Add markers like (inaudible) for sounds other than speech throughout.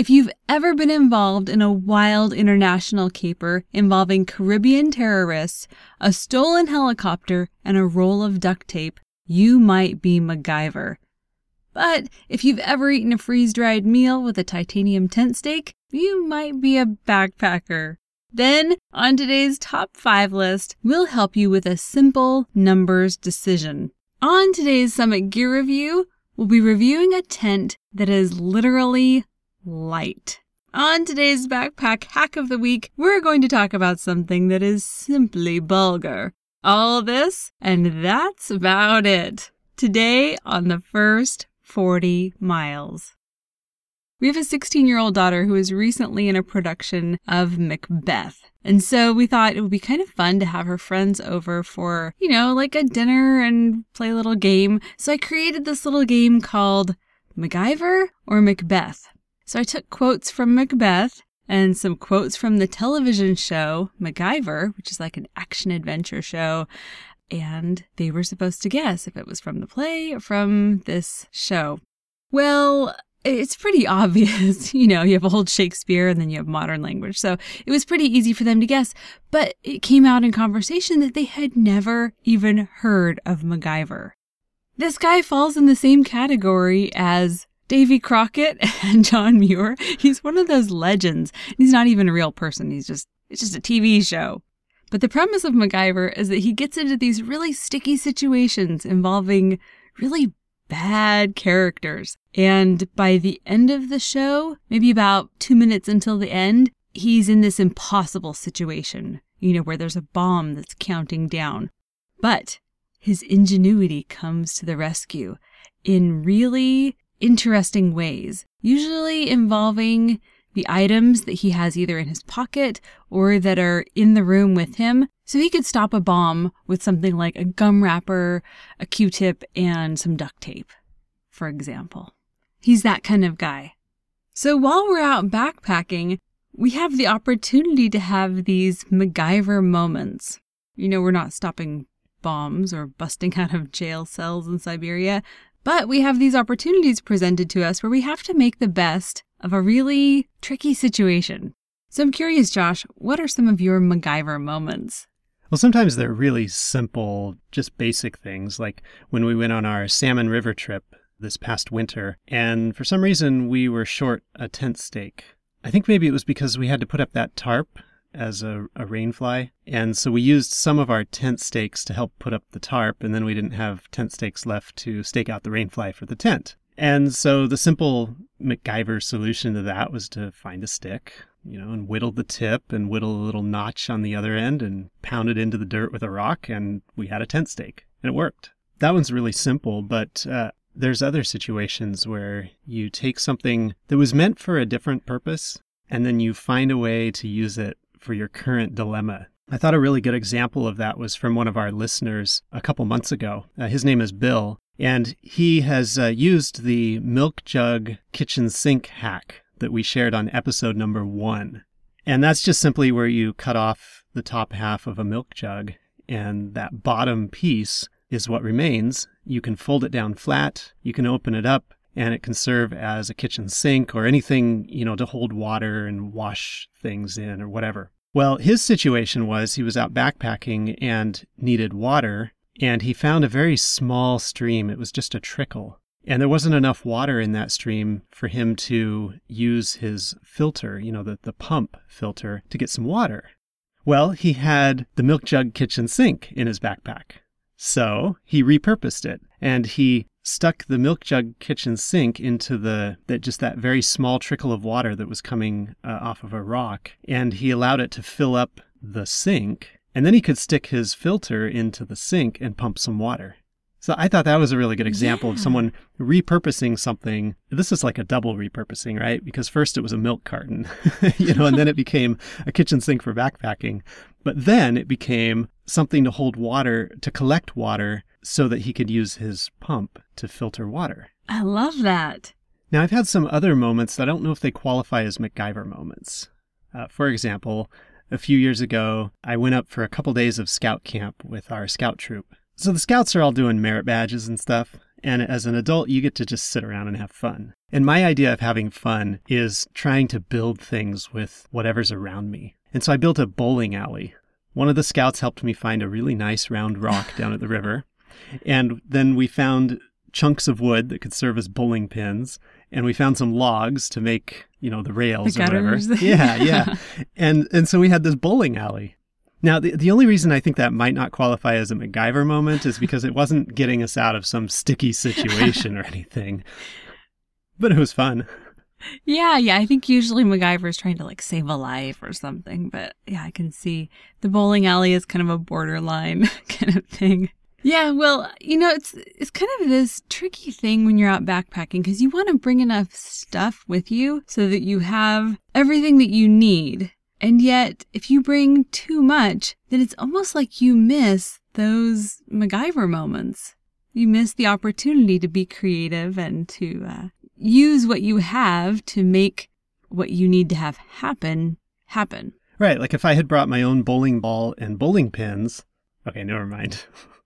if you've ever been involved in a wild international caper involving Caribbean terrorists, a stolen helicopter, and a roll of duct tape, you might be MacGyver. But if you've ever eaten a freeze dried meal with a titanium tent stake, you might be a backpacker. Then, on today's top five list, we'll help you with a simple numbers decision. On today's Summit Gear Review, we'll be reviewing a tent that is literally light. On today's backpack hack of the week, we're going to talk about something that is simply bulgar. All this, and that's about it. Today on the first 40 miles. We have a 16 year old daughter who is recently in a production of Macbeth. And so we thought it would be kind of fun to have her friends over for, you know, like a dinner and play a little game. So I created this little game called MacGyver or Macbeth. So I took quotes from Macbeth and some quotes from the television show MacGyver, which is like an action adventure show. And they were supposed to guess if it was from the play or from this show. Well, it's pretty (laughs) obvious. You know, you have old Shakespeare and then you have modern language. So it was pretty easy for them to guess. But it came out in conversation that they had never even heard of MacGyver. This guy falls in the same category as Davy Crockett (laughs) and John Muir. He's one of those legends. He's not even a real person. He's just it's just a TV show. But the premise of MacGyver is that he gets into these really sticky situations involving really bad characters. And by the end of the show, maybe about two minutes until the end, he's in this impossible situation, you know, where there's a bomb that's counting down. But his ingenuity comes to the rescue in really interesting ways, usually involving the items that he has either in his pocket or that are in the room with him. So he could stop a bomb with something like a gum wrapper, a Q tip, and some duct tape, for example. He's that kind of guy. So while we're out backpacking, we have the opportunity to have these MacGyver moments. You know, we're not stopping bombs or busting (laughs) out of jail cells in Siberia, but we have these opportunities presented to us where we have to make the best of a really tricky situation. So I'm curious, Josh, what are some of your MacGyver moments? Well, sometimes they're really simple, just basic things, like when we went on our Salmon River trip this past winter, and for some reason we were short a tent stake. I think maybe it was because we had to put up that tarp as a, a rainfly. And so we used some of our tent stakes to help put up the tarp, and then we didn't have tent stakes left to stake out the rainfly for the tent. And so the simple MacGyver solution to that was to find a stick, you know, and whittle the tip and whittle a little notch on the other end and pound it into the dirt with a rock, and we had a tent stake, and it worked. That one's really simple, but uh, there's other situations where you take something that was meant for a different purpose and then you find a way to use it for your current dilemma. I thought a really good example of that was from one of our listeners a couple months ago. Uh, his name is Bill, and he has uh, used the milk jug kitchen sink hack that we shared on episode number one. And that's just simply where you cut off the top half of a milk jug, and that bottom piece is what remains. You can fold it down flat, you can open it up, and it can serve as a kitchen sink or anything, you know, to hold water and wash things in or whatever. Well, his situation was he was out backpacking and needed water, and he found a very small stream. It was just a trickle. And there wasn't enough water in that stream for him to use his filter, you know, the, the pump filter, to get some water. Well, he had the milk jug kitchen sink in his backpack. So he repurposed it and he stuck the milk jug kitchen sink into the that just that very small trickle of water that was coming uh, off of a rock and he allowed it to fill up the sink and then he could stick his filter into the sink and pump some water So I thought that was a really good example of someone repurposing something. This is like a double repurposing, right? Because first it was a milk carton, (laughs) you know, and then it became a kitchen sink for backpacking. But then it became something to hold water, to collect water so that he could use his pump to filter water. I love that. Now, I've had some other moments that I don't know if they qualify as MacGyver moments. Uh, for example, a few years ago, I went up for a couple days of scout camp with our scout troop. So the scouts are all doing merit badges and stuff. And as an adult, you get to just sit around and have fun. And my idea of having fun is trying to build things with whatever's around me. And so I built a bowling alley. One of the scouts helped me find a really nice round rock down at the river. And then we found chunks of wood that could serve as bowling pins. And we found some logs to make, you know, the rails The or whatever. (laughs) Yeah, yeah. and and so we had this bowling alley. Now, the, the only reason I think that might not qualify as a MacGyver moment is because it wasn't getting us out of some sticky situation or anything. But it was fun. Yeah, yeah. I think usually MacGyver is trying to like save a life or something, but yeah, I can see the bowling alley is kind of a borderline (laughs) kind of thing. Yeah, well, you know, it's it's kind of this tricky thing when you're out backpacking because you want to bring enough stuff with you so that you have everything that you need. And yet, if you bring too much, then it's almost like you miss those MacGyver moments. You miss the opportunity to be creative and to uh, use what you have to make what you need to have happen happen. Right. Like if I had brought my own bowling ball and bowling pins. Okay, never mind. (laughs)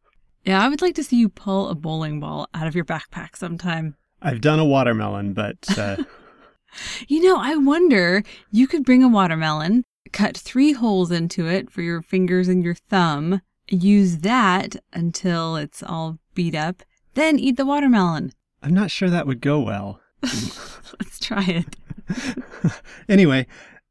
Yeah, I would like to see you pull a bowling ball out of your backpack sometime. I've done a watermelon, but uh, (laughs) You know, I wonder you could bring a watermelon, cut three holes into it for your fingers and your thumb, use that until it's all beat up, then eat the watermelon. I'm not sure that would go well. (laughs) Let's try it. (laughs) anyway,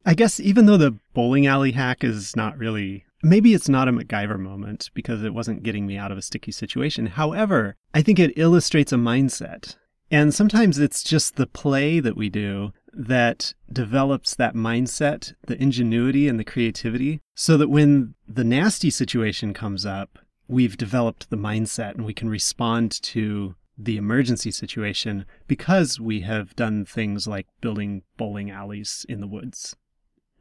I guess even though the bowling alley hack is not really, maybe it's not a MacGyver moment because it wasn't getting me out of a sticky situation. However, I think it illustrates a mindset. And sometimes it's just the play that we do that develops that mindset, the ingenuity and the creativity, so that when the nasty situation comes up, we've developed the mindset and we can respond to the emergency situation because we have done things like building bowling alleys in the woods.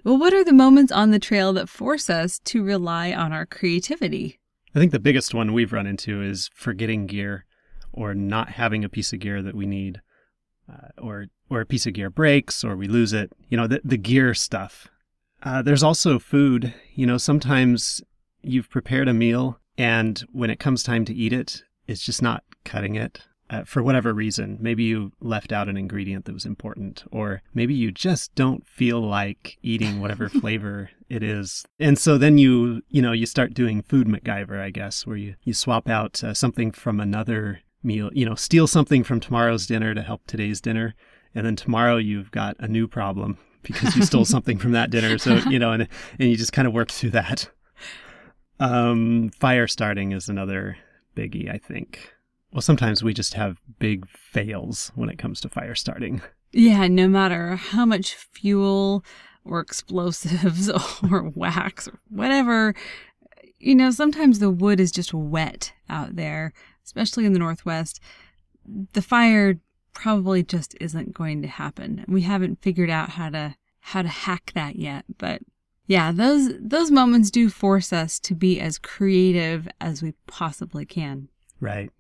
Well, what are the moments on the trail that force us to rely on our creativity? I think the biggest one we've run into is forgetting gear or not having a piece of gear that we need. Uh, or or a piece of gear breaks or we lose it you know the, the gear stuff uh, there's also food you know sometimes you've prepared a meal and when it comes time to eat it it's just not cutting it uh, for whatever reason maybe you left out an ingredient that was important or maybe you just don't feel like eating whatever (laughs) flavor it is. And so then you you know you start doing food macgyver i guess where you you swap out uh, something from another meal you know steal something from tomorrow's dinner to help today's dinner. And then tomorrow you've got a new problem because you stole (laughs) something from that dinner. So you know and and you just kind of work through that. Um fire starting is another biggie i think well sometimes we just have big fails when it comes to fire starting (laughs) Yeah, no matter how much fuel or explosives (laughs) or wax or whatever, you know, sometimes the wood is just wet out there, especially in the Northwest. The fire probably just isn't going to happen. We haven't figured out how to how to hack that yet, but yeah, those those moments do force us to be as creative as we possibly can. right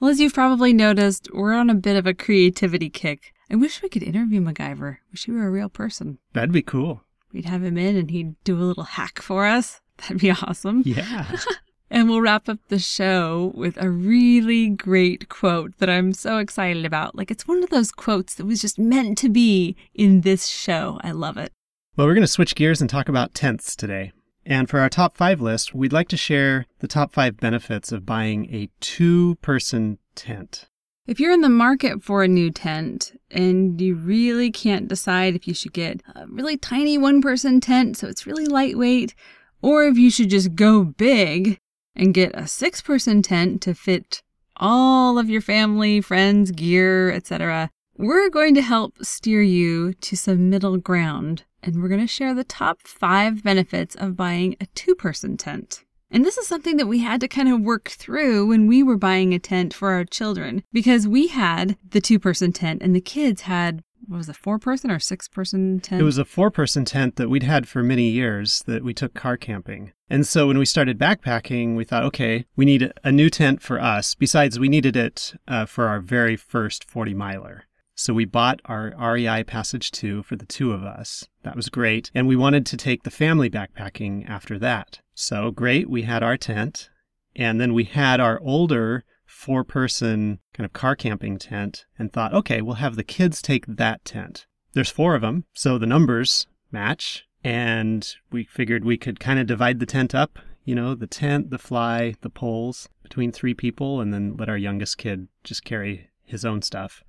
Well, as you've probably noticed, we're on a bit of a creativity kick. I wish we could interview MacGyver. Wish he were a real person. that'd be cool We'd have him in and he'd do a little hack for us. (laughs) That'd be awesome. yeah (laughs) (laughs) And we'll wrap up the show with a really great quote that I'm so excited about. Like it's one of those quotes that was just meant to be in this show. I love it. Well, we're going to switch gears and talk about tents today. And for our top five list, we'd like to share the top five benefits of buying a two person tent. If you're in the market for a new tent and you really can't decide if you should get a really tiny one person tent so it's really lightweight, or if you should just go big and get a six person tent to fit all of your family, friends, gear, etc., we're going to help steer you to some middle ground and we're going to share the top five benefits of buying a two person tent. And this is something that we had to kind of work through when we were buying a tent for our children because we had the two person tent and the kids had what was it, four person or six person tent? It was a four person tent that we'd had for many years that we took car camping. And so when we started backpacking, we thought, okay, we need a new tent for us. Besides, we needed it uh, for our very first 40 miler. So we bought our REI Passage 2 for the two of us. That was great. And we wanted to take the family backpacking after that. So great, we had our tent. And then we had our older four person kind of car camping tent and thought, okay, we'll have the kids take that tent. There's four of them, so the numbers match. And we figured we could kind of divide the tent up, you know, the tent, the fly, the poles between three people, and then let our youngest kid just carry his own stuff.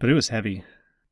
But it was heavy.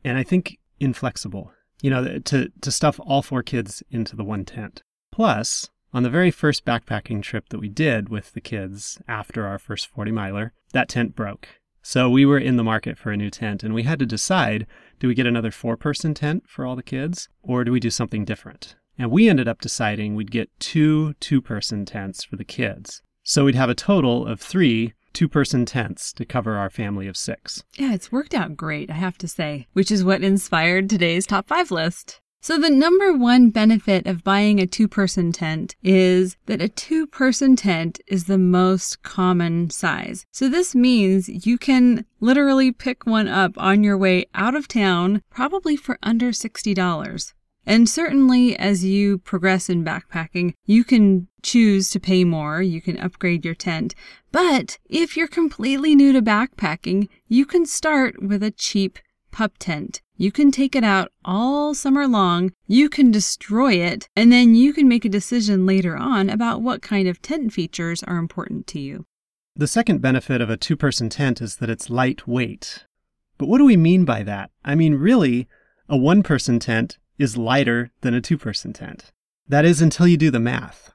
And I think inflexible, you know, to, to stuff all four kids into the one tent. Plus, on the very first backpacking trip that we did with the kids after our first 40 miler, that tent broke. So we were in the market for a new tent and we had to decide do we get another four person tent for all the kids or do we do something different? And we ended up deciding we'd get two two person tents for the kids. So we'd have a total of three two person tents to cover our family of six. Yeah, it's worked out great, I have to say, which is what inspired today's top five list. So, the number one benefit of buying a two person tent is that a two person tent is the most common size. So, this means you can literally pick one up on your way out of town, probably for under $60. And certainly, as you progress in backpacking, you can choose to pay more, you can upgrade your tent. But if you're completely new to backpacking, you can start with a cheap pup tent. You can take it out all summer long, you can destroy it, and then you can make a decision later on about what kind of tent features are important to you. The second benefit of a two person tent is that it's lightweight. But what do we mean by that? I mean, really, a one person tent is lighter than a two person tent. That is until you do the math.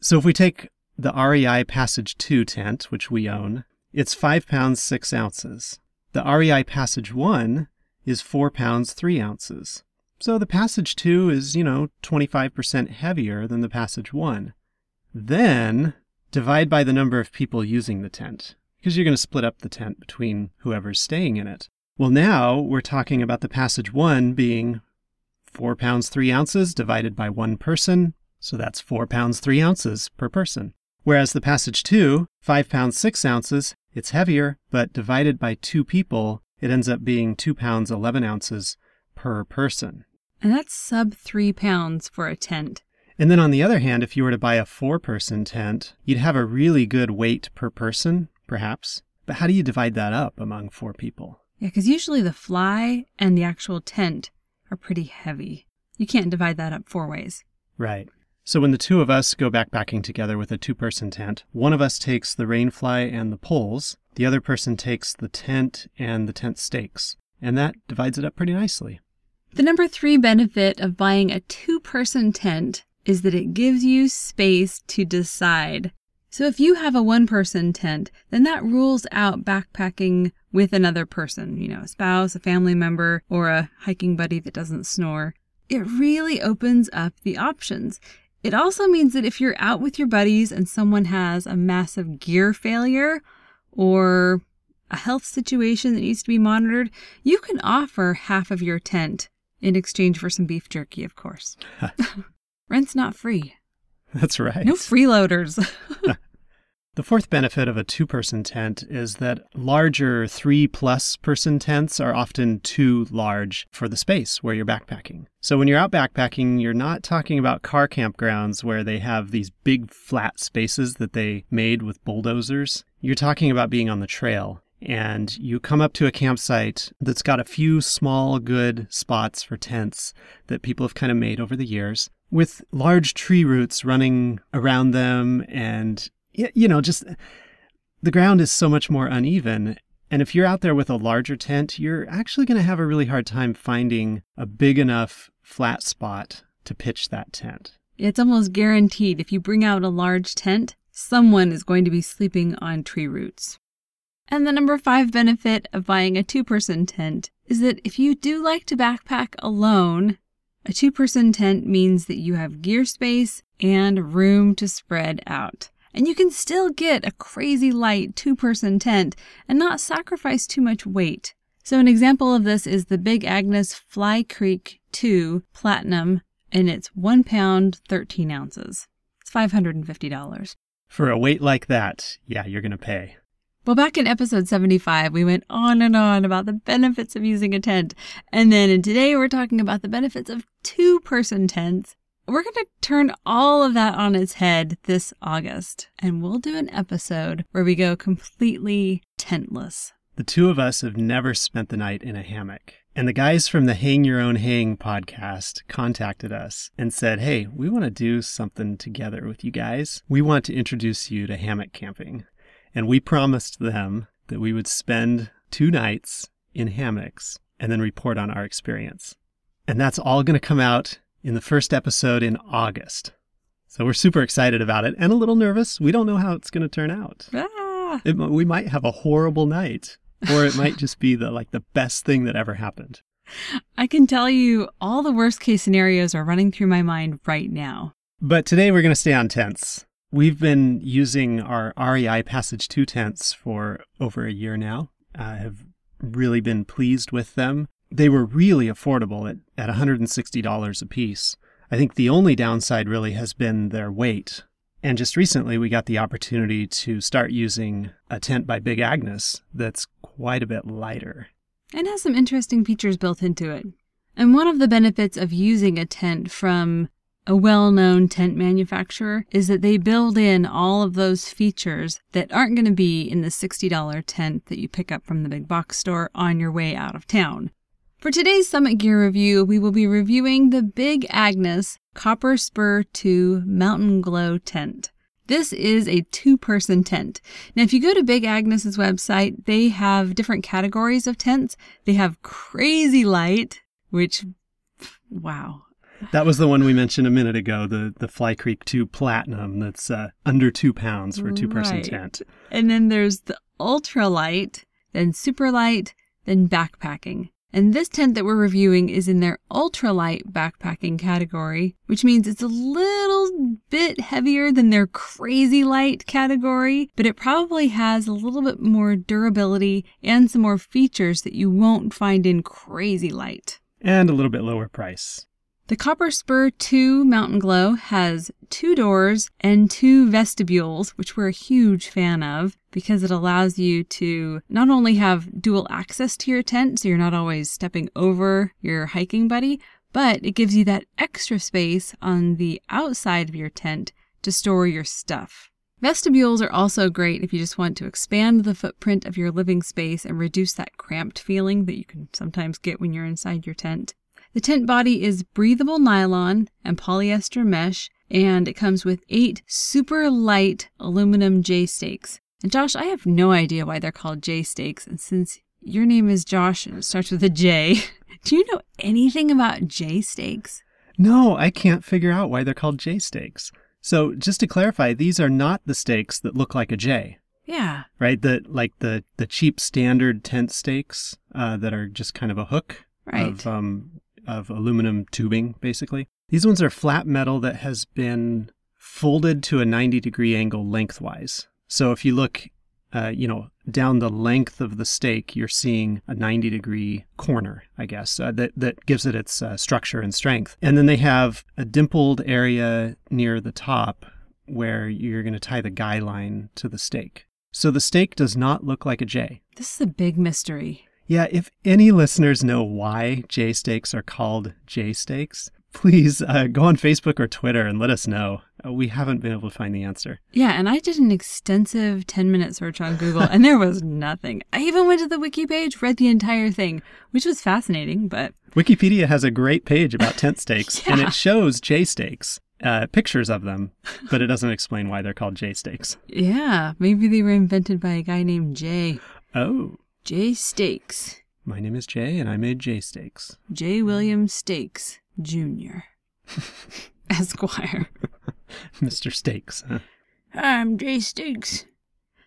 So if we take the REI Passage 2 tent, which we own, it's 5 pounds 6 ounces. The REI Passage 1 is 4 pounds 3 ounces. So the Passage 2 is, you know, 25% heavier than the Passage 1. Then divide by the number of people using the tent, because you're going to split up the tent between whoever's staying in it. Well, now we're talking about the Passage 1 being 4 pounds 3 ounces divided by one person, so that's 4 pounds 3 ounces per person. Whereas the Passage 2, 5 pounds 6 ounces, it's heavier, but divided by two people, it ends up being 2 pounds 11 ounces per person. And that's sub 3 pounds for a tent. And then on the other hand, if you were to buy a four person tent, you'd have a really good weight per person, perhaps. But how do you divide that up among four people? Yeah, because usually the fly and the actual tent are pretty heavy. You can't divide that up four ways. Right. So when the two of us go backpacking together with a two person tent, one of us takes the rainfly and the poles, the other person takes the tent and the tent stakes, and that divides it up pretty nicely. The number three benefit of buying a two person tent is that it gives you space to decide. So if you have a one person tent, then that rules out backpacking with another person, you know, a spouse, a family member, or a hiking buddy that doesn't snore. It really opens up the options. It also means that if you're out with your buddies and someone has a massive gear failure or a health situation that needs to be monitored, you can offer half of your tent in exchange for some beef jerky, of course. (laughs) Rent's not free. That's right. No freeloaders. (laughs) The fourth benefit of a two person tent is that larger three plus person tents are often too large for the space where you're backpacking. So when you're out backpacking, you're not talking about car campgrounds where they have these big flat spaces that they made with bulldozers. You're talking about being on the trail and you come up to a campsite that's got a few small, good spots for tents that people have kind of made over the years with large tree roots running around them and you know, just the ground is so much more uneven. And if you're out there with a larger tent, you're actually going to have a really hard time finding a big enough flat spot to pitch that tent. It's almost guaranteed if you bring out a large tent, someone is going to be sleeping on tree roots. And the number five benefit of buying a two person tent is that if you do like to backpack alone, a two person tent means that you have gear space and room to spread out. And you can still get a crazy light two person tent and not sacrifice too much weight. So, an example of this is the Big Agnes Fly Creek 2 Platinum, and it's one pound, 13 ounces. It's $550. For a weight like that, yeah, you're going to pay. Well, back in episode 75, we went on and on about the benefits of using a tent. And then today we're talking about the benefits of two person tents. We're going to turn all of that on its head this August, and we'll do an episode where we go completely tentless. The two of us have never spent the night in a hammock. And the guys from the Hang Your Own Hang podcast contacted us and said, Hey, we want to do something together with you guys. We want to introduce you to hammock camping. And we promised them that we would spend two nights in hammocks and then report on our experience. And that's all going to come out in the first episode in August. So we're super excited about it and a little nervous. We don't know how it's going to turn out. Ah! It, we might have a horrible night or it might just be the like the best thing that ever happened. I can tell you all the worst case scenarios are running through my mind right now. But today we're going to stay on tents. We've been using our REI Passage 2 tents for over a year now. I have really been pleased with them. They were really affordable at, at $160 a piece. I think the only downside really has been their weight. And just recently, we got the opportunity to start using a tent by Big Agnes that's quite a bit lighter. and has some interesting features built into it. And one of the benefits of using a tent from a well known tent manufacturer is that they build in all of those features that aren't going to be in the $60 tent that you pick up from the big box store on your way out of town. For today's Summit Gear review, we will be reviewing the Big Agnes Copper Spur 2 Mountain Glow tent. This is a two person tent. Now, if you go to Big Agnes's website, they have different categories of tents. They have crazy light, which, wow. That was the one we mentioned a minute ago, the, the Fly Creek 2 Platinum that's uh, under two pounds for a two person Right. tent. And then there's the ultra light, then super light, then backpacking. And this tent that we're reviewing is in their ultralight backpacking category, which means it's a little bit heavier than their crazy light category, but it probably has a little bit more durability and some more features that you won't find in crazy light. And a little bit lower price. The Copper Spur 2 Mountain Glow has two doors and two vestibules, which we're a huge fan of because it allows you to not only have dual access to your tent, so you're not always stepping over your hiking buddy, but it gives you that extra space on the outside of your tent to store your stuff. Vestibules are also great if you just want to expand the footprint of your living space and reduce that cramped feeling that you can sometimes get when you're inside your tent. The tent body is breathable nylon and polyester mesh, and it comes with eight super light aluminum J stakes. And Josh, I have no idea why they're called J stakes, and since your name is Josh and it starts with a J, (laughs) do you know anything about J stakes? No, I can't figure out why they're called J stakes. So just to clarify, these are not the stakes that look like a J, Yeah. right? The like the the cheap standard tent stakes uh, that are just kind of a hook Right. of um, of aluminum tubing, basically. These ones are flat metal that has been folded to a 90 degree angle lengthwise. So if you look, uh, you know, down the length of the stake, you're seeing a 90 degree corner, I guess, uh, that, that gives it its uh, structure and strength. And then they have a dimpled area near the top where you're going to tie the guy line to the stake. So the stake does not look like a J. This is a big mystery. Yeah, if any listeners know why J stakes are called J stakes, please uh, go on Facebook or Twitter and let us know. Uh, we haven't been able to find the answer. Yeah, and I did an extensive 10 minute search on Google and there was nothing. I even went to the wiki page, read the entire thing, which was fascinating, but Wikipedia has a great page about tent stakes, (laughs) and it shows J stakes, uh, pictures of them, but it doesn't explain why they're called J stakes. yeah, maybe they were invented by a guy named Jay. Oh, Jay Stakes. my name is Jay, and I made J stakes. J. William Stakes Jr. (laughs) Esquire. (laughs) Mr. Stakes. Huh? I'm Jay Stakes.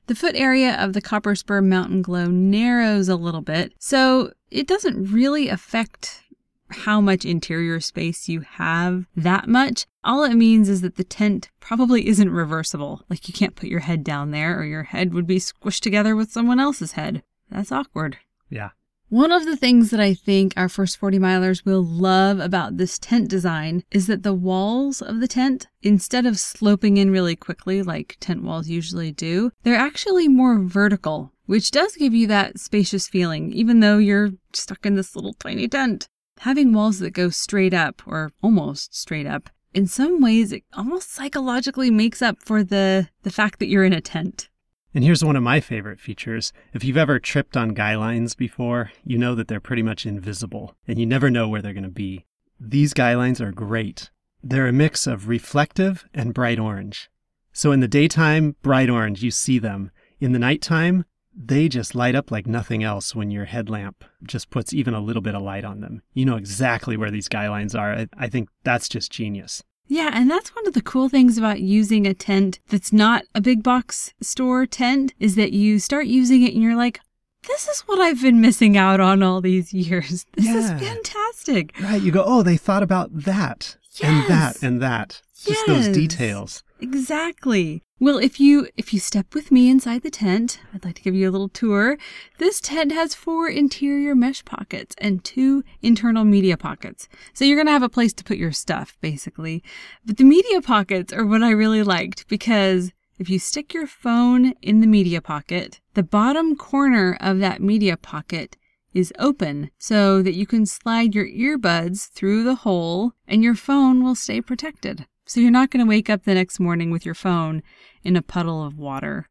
The foot area of the Copper Spur Mountain Glow narrows a little bit, so it doesn't really affect how much interior space you have that much. all it means is that the tent probably isn't reversible. Like you can't put your head down there or your head would be squished together with someone else's head. That's awkward. Yeah. One of the things that I think our first 40 milers will love about this tent design is that the walls of the tent, instead of sloping in really quickly like tent walls usually do, they're actually more vertical, which does give you that spacious feeling, even though you're stuck in this little tiny tent. Having walls that go straight up, or almost straight up, in some ways it almost psychologically makes up for the, the fact that you're in a tent. And here's one of my favorite features. If you've ever tripped on guy lines before, you know that they're pretty much invisible and you never know where they're going to be. These guy lines are great. They're a mix of reflective and bright orange. So in the daytime, bright orange, you see them. In the nighttime, they just light up like nothing else when your headlamp just puts even a little bit of light on them. You know exactly where these guy lines are. I think that's just genius. Yeah, and that's one of the cool things about using a tent that's not a big box store tent is that you start using it and you're like, this is what I've been missing out on all these years. (laughs) This Yeah. is fantastic. Right. You go, oh, they thought about that and that and that. Just those details. Exactly. Well, if you if you step with me inside the tent, I'd like to give you a little tour. This tent has four interior mesh pockets and two internal media pockets. So you're going to have a place to put your stuff basically. But the media pockets are what I really liked because if you stick your phone in the media pocket, the bottom corner of that media pocket is open so that you can slide your earbuds through the hole and your phone will stay protected. So you're not going to wake up the next morning with your phone in a puddle of water.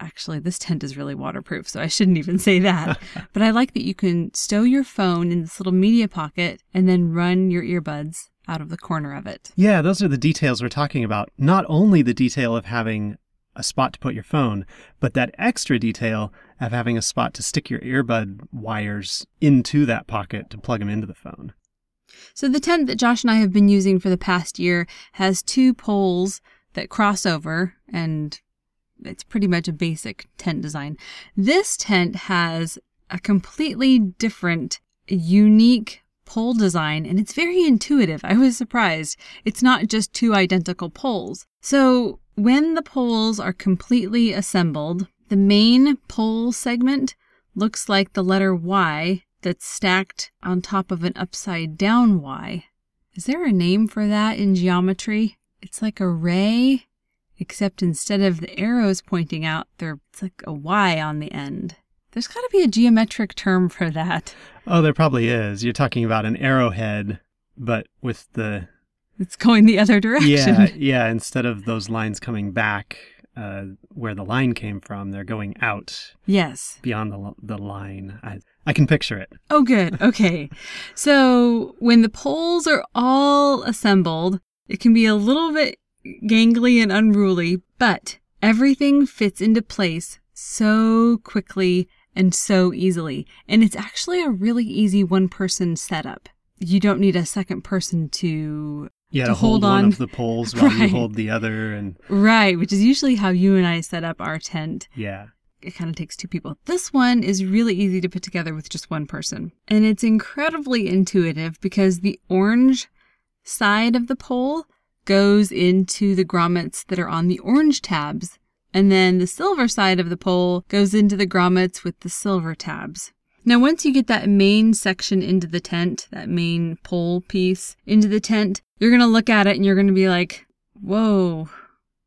Actually, this tent is really waterproof, so I shouldn't even say that. (laughs) but I like that you can stow your phone in this little media pocket and then run your earbuds out of the corner of it. Yeah, those are the details we're talking about. Not only the detail of having a spot to put your phone, but that extra detail of having a spot to stick your earbud wires into that pocket to plug them into the phone. So the tent that Josh and I have been using for the past year has two poles that cross over and it's pretty much a basic tent design. This tent has a completely different, unique pole design and it's very intuitive. I was surprised. It's not just two identical poles. So when the poles are completely assembled, the main pole segment looks like the letter Y that's stacked on top of an upside down Y. Is there a name for that in geometry? It's like a ray, except instead of the arrows pointing out, there it's like a Y on the end. There's got to be a geometric term for that. Oh, there probably is. You're talking about an arrowhead, but with the It's going the other direction. yeah, (laughs) yeah. Instead of those lines coming back uh, where the line came from, they're going out Yes. beyond the the line. I I can picture it. Oh, good. Okay. So when the poles are all assembled, it can be a little bit gangly and unruly, but everything fits into place so quickly and so easily. And it's actually a really easy one person setup. You don't need a second person to, Yeah, To to, hold, hold one of the poles (laughs) while Right. you hold the other, and right, which is usually how you and I set up our tent. yeah. it kind of takes two people. This one is really easy to put together with just one person. And it's incredibly intuitive because the orange side of the pole goes into the grommets that are on the orange tabs. And then the silver side of the pole goes into the grommets with the silver tabs. Now, once you get that main section into the tent, that main pole piece into the tent, you're going to look at it and you're going to be like, whoa,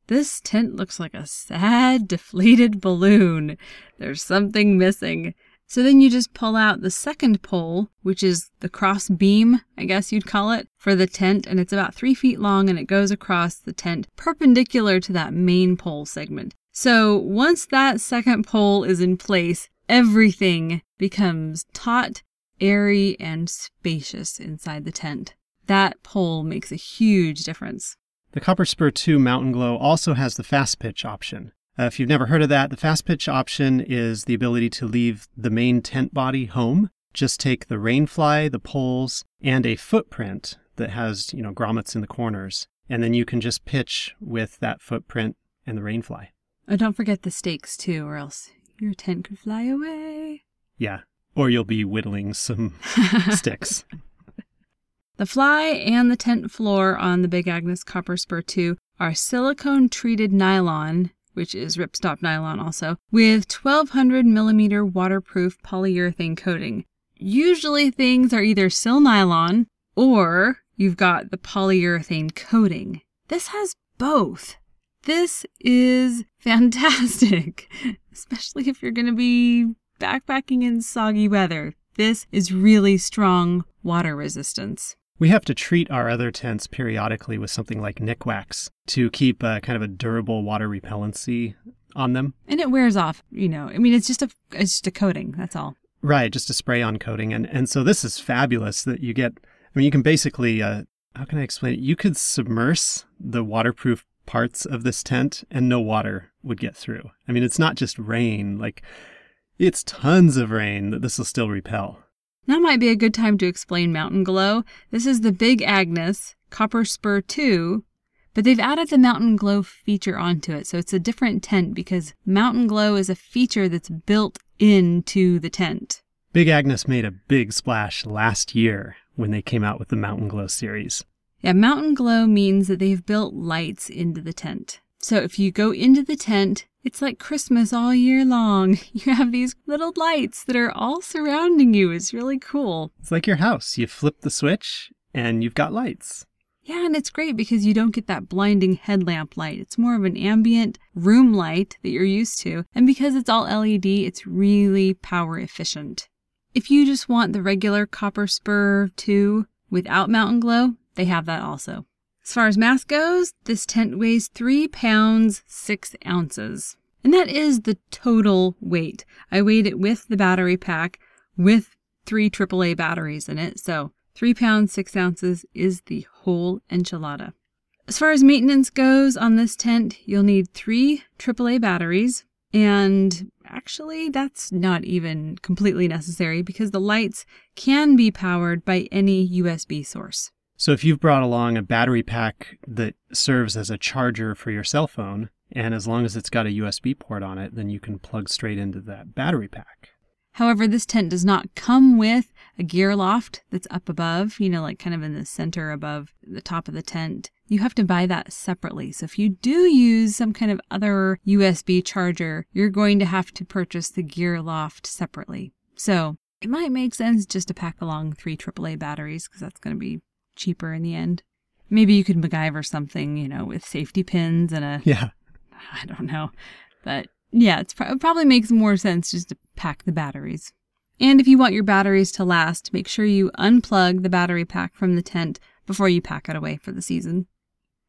this tent looks like a sad, deflated balloon. There's something missing. So then you just pull out the second pole, which is the cross beam, I guess you'd call it, for the tent, and it's about three feet long and it goes across the tent perpendicular to that main pole segment. So once that second pole is in place, everything becomes taut, airy, and spacious inside the tent. That pole makes a huge difference. The Copper Spur 2 Mountain Glow also has the fast pitch option. Uh, if you've never heard of that, the fast pitch option is the ability to leave the main tent body home. Just take the rainfly, the poles, and a footprint that has, you know, grommets in the corners, and then you can just pitch with that footprint and the rainfly. Oh, don't forget the stakes too, or else your tent could fly away. Yeah. Or you'll be whittling some (laughs) sticks. The fly and the tent floor on the Big Agnes Copper Spur 2 are silicone treated nylon, which is ripstop nylon also, with 1200 millimeter waterproof polyurethane coating. Usually things are either sil nylon or you've got the polyurethane coating. This has both. This is (laughs) fantastic, (laughs) especially if you're going to be backpacking in soggy weather. This is really strong water resistance. We have to treat our other tents periodically with something like Nikwax to keep a, kind of a durable water repellency on them. And it wears off, you know. I mean, it's just a it's just a coating, that's all. Right, just a spray on coating. And and so this is fabulous that you get I mean, you can basically uh, how can I explain it? You could submerge the waterproof parts of this tent and no water would get through. I mean, it's not just rain, like it's tons of rain that this will still repel. Now might be a good time to explain Mountain Glow. This is the Big Agnes Copper Spur 2, but they've added the Mountain Glow feature onto it. So it's a different tent because Mountain Glow is a feature that's built into the tent. Big Agnes made a big splash last year when they came out with the Mountain Glow series. Yeah, Mountain Glow means that they've built lights into the tent. So if you go into the tent, it's like Christmas all year long. (laughs) You have these little lights that are all surrounding you. It's really cool. It's like your house. You flip the switch and you've got lights. Yeah, and it's great because you don't get that blinding headlamp light. It's more of an ambient room light that you're used to. And because it's all LED, it's really power efficient. If you just want the regular Copper Spur 2 without Mountain Glow, they have that also. As far as mass goes, this tent weighs 3 pounds 6 ounces. And that is the total weight. I weighed it with the battery pack with three AAA batteries in it. So 3 pounds 6 ounces is the whole enchilada. As far as maintenance goes on this tent, you'll need three AAA batteries. And actually, that's not even completely necessary because the lights can be powered by any USB source. So if you've brought along a battery pack that serves as a charger for your cell phone, and as long as it's got a USB port on it, then you can plug straight into that battery pack. However, this tent does not come with a gear loft that's up above, you know, like kind of in the center above the top of the tent. You have to buy that separately. So if you do use some kind of other USB charger, you're going to have to purchase the gear loft separately. So it might make sense just to pack along three AAA batteries because that's going to be cheaper in the end. Maybe you could MacGyver something, you know, with safety pins and a. (laughs) Yeah. I don't know. But yeah, it probably makes more sense just to pack the batteries. And if you want your batteries to last, make sure you unplug the battery pack from the tent before you pack it away for the season.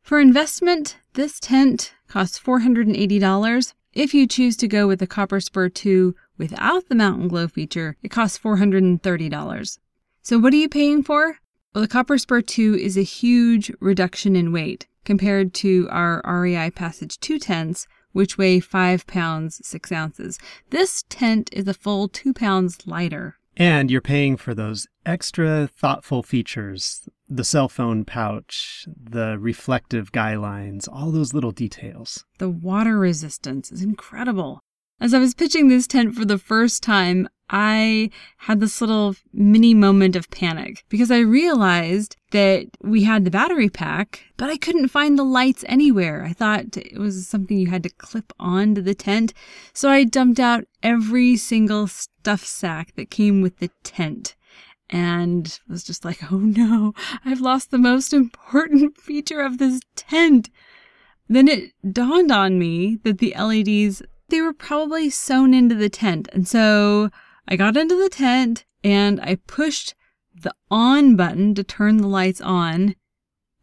For investment, this tent costs $480. If you choose to go with the Copper Spur 2 without the Mountain Glow feature, it costs $430. So what are you paying for? Well, the Copper Spur 2 is a huge reduction in weight compared to our REI Passage 2 tents, which weigh 5 pounds 6 ounces. This tent is a full 2 pounds lighter. And you're paying for those extra thoughtful features the cell phone pouch, the reflective guy lines, all those little details. The water resistance is incredible. As I was pitching this tent for the first time, I had this little mini moment of panic because I realized that we had the battery pack, but I couldn't find the lights anywhere. I thought it was something you had to clip onto the tent. So I dumped out every single stuff sack that came with the tent and was just like, oh no, I've lost the most important (laughs) feature of this tent. Then it dawned on me that the LEDs they were probably sewn into the tent. And so I got into the tent and I pushed the on button to turn the lights on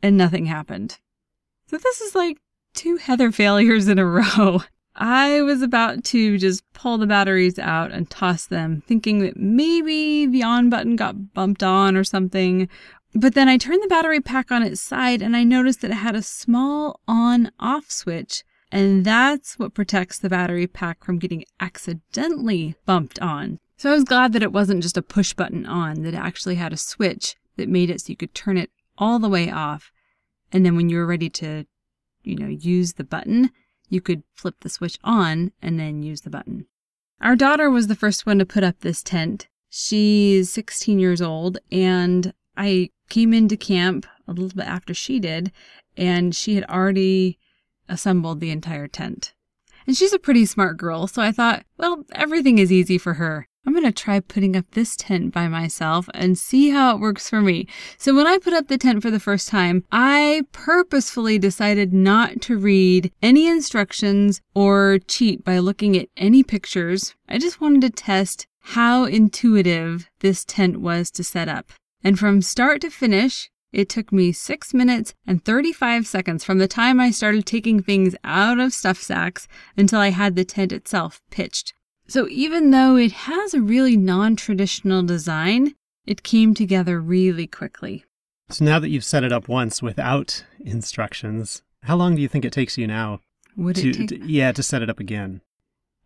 and nothing happened. So this is like two Heather failures in a (laughs) row. I was about to just pull the batteries out and toss them, thinking that maybe the on button got bumped on or something. But then I turned the battery pack on its side and I noticed that it had a small on off switch and that's what protects the battery pack from getting accidentally bumped on. So I was glad that it wasn't just a push button on, that it actually had a switch that made it so you could turn it all the way off. And then when you were ready to, you know, use the button, you could flip the switch on and then use the button. Our daughter was the first one to put up this tent. She's 16 years old and I came into camp a little bit after she did, and she had already assembled the entire tent. And she's a pretty smart girl, so I thought, well, everything is easy for her. I'm going to try putting up this tent by myself and see how it works for me. So when I put up the tent for the first time, I purposefully decided not to read any instructions or cheat by looking at any pictures. I just wanted to test how intuitive this tent was to set up. And from start to finish, it took me 6 minutes and 35 seconds from the time I started taking things out of stuff sacks until I had the tent itself pitched. So even though it has a really non traditional design, it came together really quickly. So now that you've set it up once without instructions, how long do you think it takes you now? Would to, it take? to- yeah, to set it up again.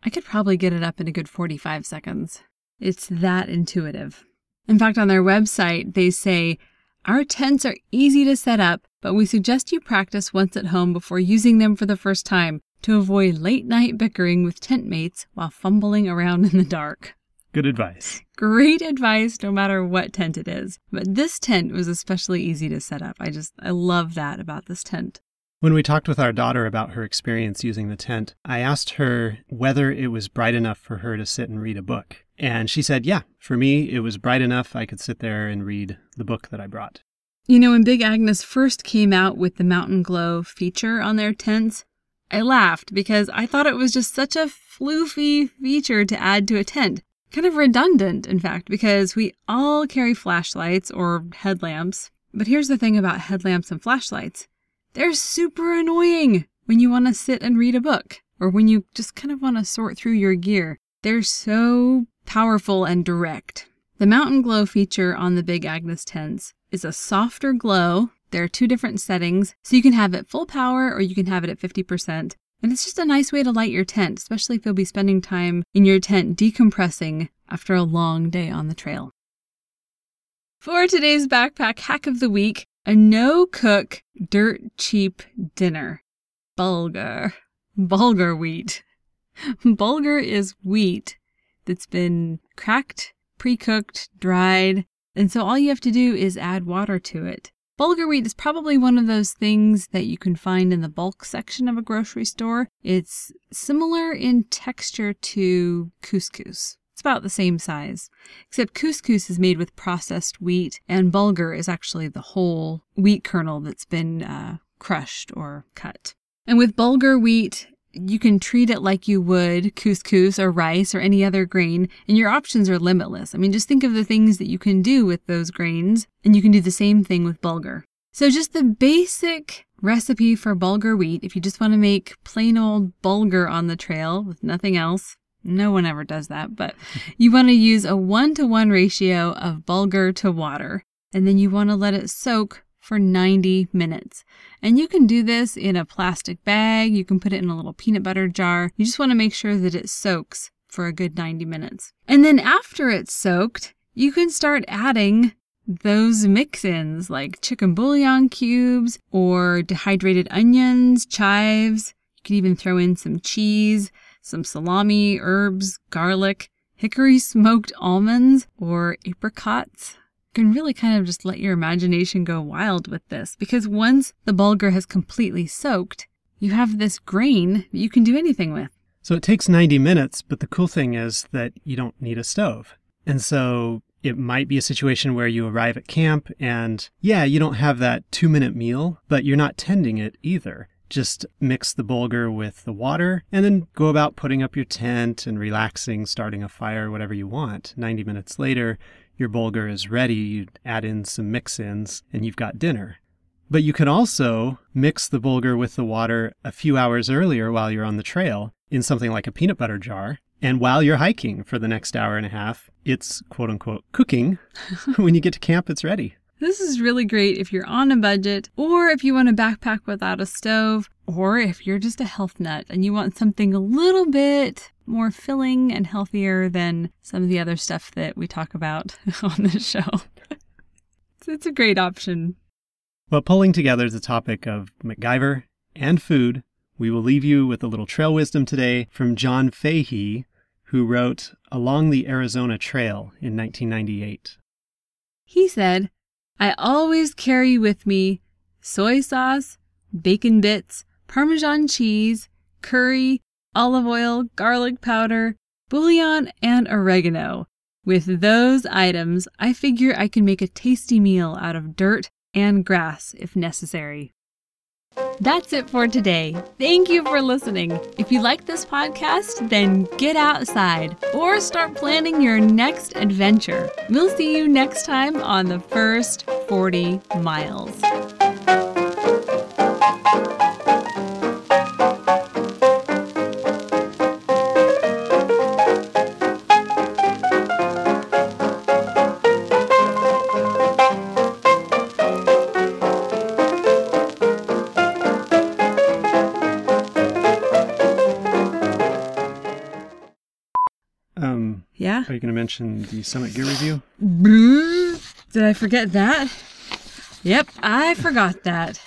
I could probably get it up in a good 45 seconds. It's that intuitive. In fact, on their website, they say, Our tents are easy to set up, but we suggest you practice once at home before using them for the first time to avoid late night bickering with tent mates while fumbling around in the dark. Good advice. Great advice no matter what tent it is. But this tent was especially easy to set up. I just, I love that about this tent. When we talked with our daughter about her experience using the tent, I asked her whether it was bright enough for her to sit and read a book. And she said, yeah, for me, it was bright enough I could sit there and read the book that I brought. You know, when Big Agnes first came out with the Mountain Glow feature on their tents, I laughed because I thought it was just such a floofy feature to add to a tent. Kind of redundant, in fact, because we all carry flashlights or headlamps. But here's the thing about headlamps and flashlights they're super annoying when you want to sit and read a book or when you just kind of want to sort through your gear. They're so powerful and direct. The Mountain Glow feature on the Big Agnes tents is a softer glow. There are two different settings, so you can have it full power or you can have it at 50%. And it's just a nice way to light your tent, especially if you'll be spending time in your tent decompressing after a long day on the trail. For today's backpack hack of the week, a no cook, dirt cheap dinner. Bulgur. Bulgur wheat. Bulgur is wheat that's been cracked, pre cooked, dried, and so all you have to do is add water to it. Bulgur wheat is probably one of those things that you can find in the bulk section of a grocery store. It's similar in texture to couscous. It's about the same size, except couscous is made with processed wheat, and bulgur is actually the whole wheat kernel that's been uh, crushed or cut. And with bulgur wheat, you can treat it like you would couscous or rice or any other grain, and your options are limitless. I mean, just think of the things that you can do with those grains, and you can do the same thing with bulgur. So, just the basic recipe for bulgur wheat, if you just want to make plain old bulgur on the trail with nothing else, no one ever does that, but (laughs) you want to use a one to one ratio of bulgur to water, and then you want to let it soak for 90 minutes. And you can do this in a plastic bag, you can put it in a little peanut butter jar. You just want to make sure that it soaks for a good 90 minutes. And then after it's soaked, you can start adding those mix ins like chicken bouillon cubes or dehydrated onions, chives. You can even throw in some cheese, some salami, herbs, garlic, hickory smoked almonds, or apricots can really kind of just let your imagination go wild with this because once the bulgur has completely soaked, you have this grain that you can do anything with. So it takes 90 minutes, but the cool thing is that you don't need a stove. And so it might be a situation where you arrive at camp and, yeah, you don't have that two minute meal, but you're not tending it either. Just mix the bulgur with the water and then go about putting up your tent and relaxing, starting a fire, whatever you want. 90 minutes later, your bulgur is ready. You add in some mix ins and you've got dinner. But you can also mix the bulgur with the water a few hours earlier while you're on the trail in something like a peanut butter jar. And while you're hiking for the next hour and a half, it's quote unquote cooking. (laughs) when you get to camp, it's ready. This is really great if you're on a budget, or if you want to backpack without a stove, or if you're just a health nut and you want something a little bit more filling and healthier than some of the other stuff that we talk about (laughs) on this show. So it's a great option. Well, pulling together the topic of MacGyver and food, we will leave you with a little trail wisdom today from John Fahey, who wrote Along the Arizona Trail in 1998. He said, I always carry with me soy sauce, bacon bits, Parmesan cheese, curry, olive oil, garlic powder, bouillon, and oregano. With those items, I figure I can make a tasty meal out of dirt and grass if necessary. That's it for today. Thank you for listening. If you like this podcast, then get outside or start planning your next adventure. We'll see you next time on the first 40 miles. Are you going to mention the Summit Gear Review? Did I forget that? Yep, I forgot that.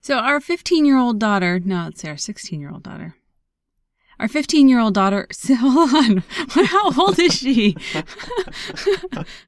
So, our 15 year old daughter, no, it's our 16 year old daughter. Our 15 year old daughter, (laughs) hold on, (laughs) how old is she? (laughs)